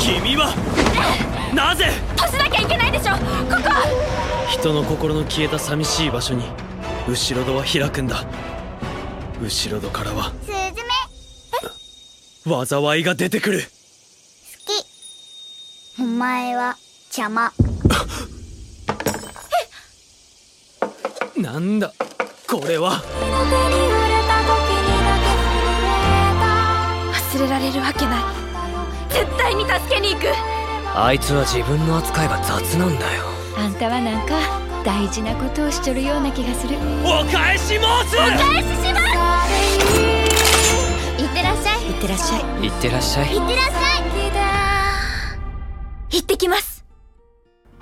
君は。なぜ？閉じなきゃいけないでしょ。ここ。人の心の消えた寂しい場所に後ろ戸は開くんだ。後ろ戸からは。すずめ災いが出てくる。好き。お前は邪魔。なんだ？これは。忘れられるわけない絶対に助けに行く。あいつは自分の扱いが雑なんだよ。あんたはなんか大事なことをしちょるような気がする。お返し申す！返しします。いってらっしゃい。いってらっしゃい。いってらっしゃい。いってらっしゃい。行ってきます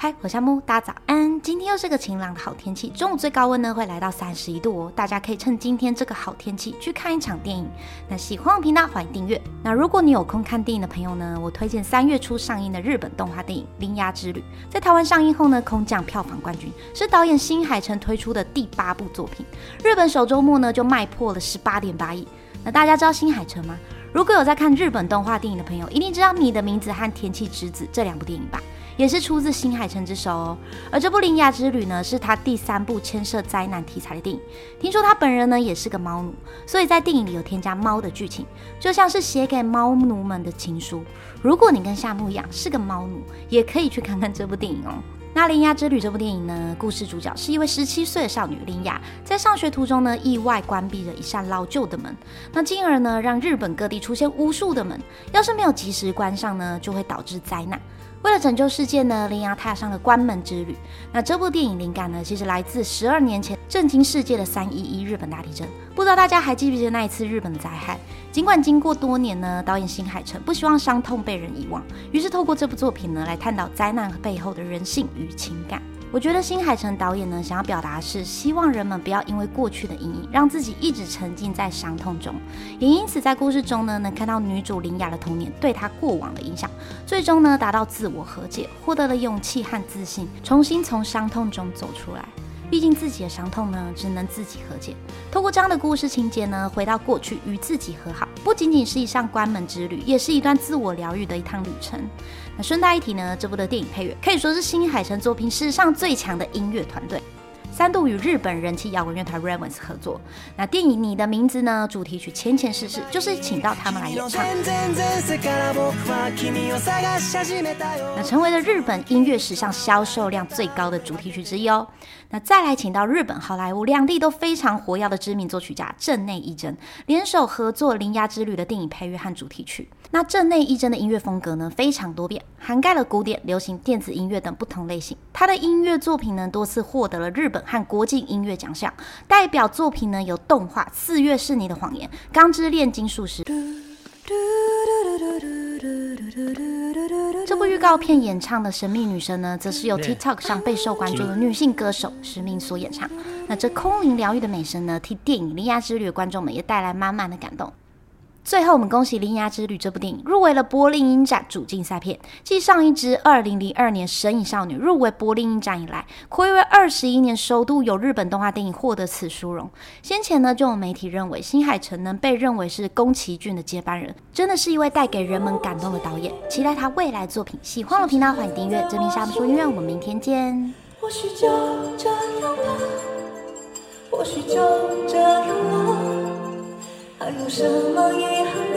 嗨，我是夏木，大家早安！今天又是个晴朗的好天气，中午最高温呢会来到三十一度哦，大家可以趁今天这个好天气去看一场电影。那喜欢我频道欢迎订阅。那如果你有空看电影的朋友呢，我推荐三月初上映的日本动画电影《铃芽之旅》，在台湾上映后呢，空降票房冠军，是导演新海诚推出的第八部作品。日本首周末呢就卖破了十八点八亿。那大家知道新海诚吗？如果有在看日本动画电影的朋友，一定知道《你的名字》和《天气之子》这两部电影吧？也是出自新海诚之手哦。而这部《铃芽之旅》呢，是他第三部牵涉灾难题材的电影。听说他本人呢也是个猫奴，所以在电影里有添加猫的剧情，就像是写给猫奴们的情书。如果你跟夏木一样是个猫奴，也可以去看看这部电影哦。那《铃芽之旅》这部电影呢，故事主角是一位十七岁的少女铃芽，在上学途中呢，意外关闭了一扇老旧的门，那进而呢，让日本各地出现无数的门，要是没有及时关上呢，就会导致灾难。为了拯救世界呢，铃芽踏上了关门之旅。那这部电影灵感呢，其实来自十二年前震惊世界的三一一日本大地震。不知道大家还记不记得那一次日本的灾害？尽管经过多年呢，导演新海诚不希望伤痛被人遗忘，于是透过这部作品呢，来探讨灾难背后的人性与情感。我觉得新海诚导演呢，想要表达是希望人们不要因为过去的阴影，让自己一直沉浸在伤痛中。也因此，在故事中呢，能看到女主林雅的童年对她过往的影响，最终呢，达到自我和解，获得了勇气和自信，重新从伤痛中走出来。毕竟自己的伤痛呢，只能自己和解。透过这样的故事情节呢，回到过去与自己和好，不仅仅是一项关门之旅，也是一段自我疗愈的一趟旅程。那顺带一提呢，这部的电影配乐可以说是新海诚作品史上最强的音乐团队。三度与日本人气摇滚乐团 Ravens 合作，那电影《你的名字》呢？主题曲《前前世世》就是请到他们来演唱，那成为了日本音乐史上销售量最高的主题曲之一哦。那再来请到日本、好莱坞两地都非常活跃的知名作曲家镇内一真，联手合作《铃芽之旅》的电影配乐和主题曲。那镇内一真的音乐风格呢，非常多变，涵盖了古典、流行、电子音乐等不同类型。他的音乐作品呢，多次获得了日本和国际音乐奖项。代表作品呢有动画《四月是你的谎言》《钢之炼金术师》。这部预告片演唱的神秘女神呢，则是由 TikTok 上备受关注的女性歌手石明所演唱。那这空灵疗愈的美声呢，替电影《铃芽之旅》的观众们也带来满满的感动。最后，我们恭喜《铃芽之旅》这部电影入围了柏林影展主竞赛片，继上一支2002年《神隐少女》入围柏林影展以来，暌违二十一年，首度有日本动画电影获得此殊荣。先前呢，就有媒体认为新海诚能被认为是宫崎骏的接班人，真的是一位带给人们感动的导演。期待他未来作品。喜欢我频道，欢迎订阅。这边是阿木说音乐，我们明天见。或许就这样吧，或许就这样。有什么遗憾？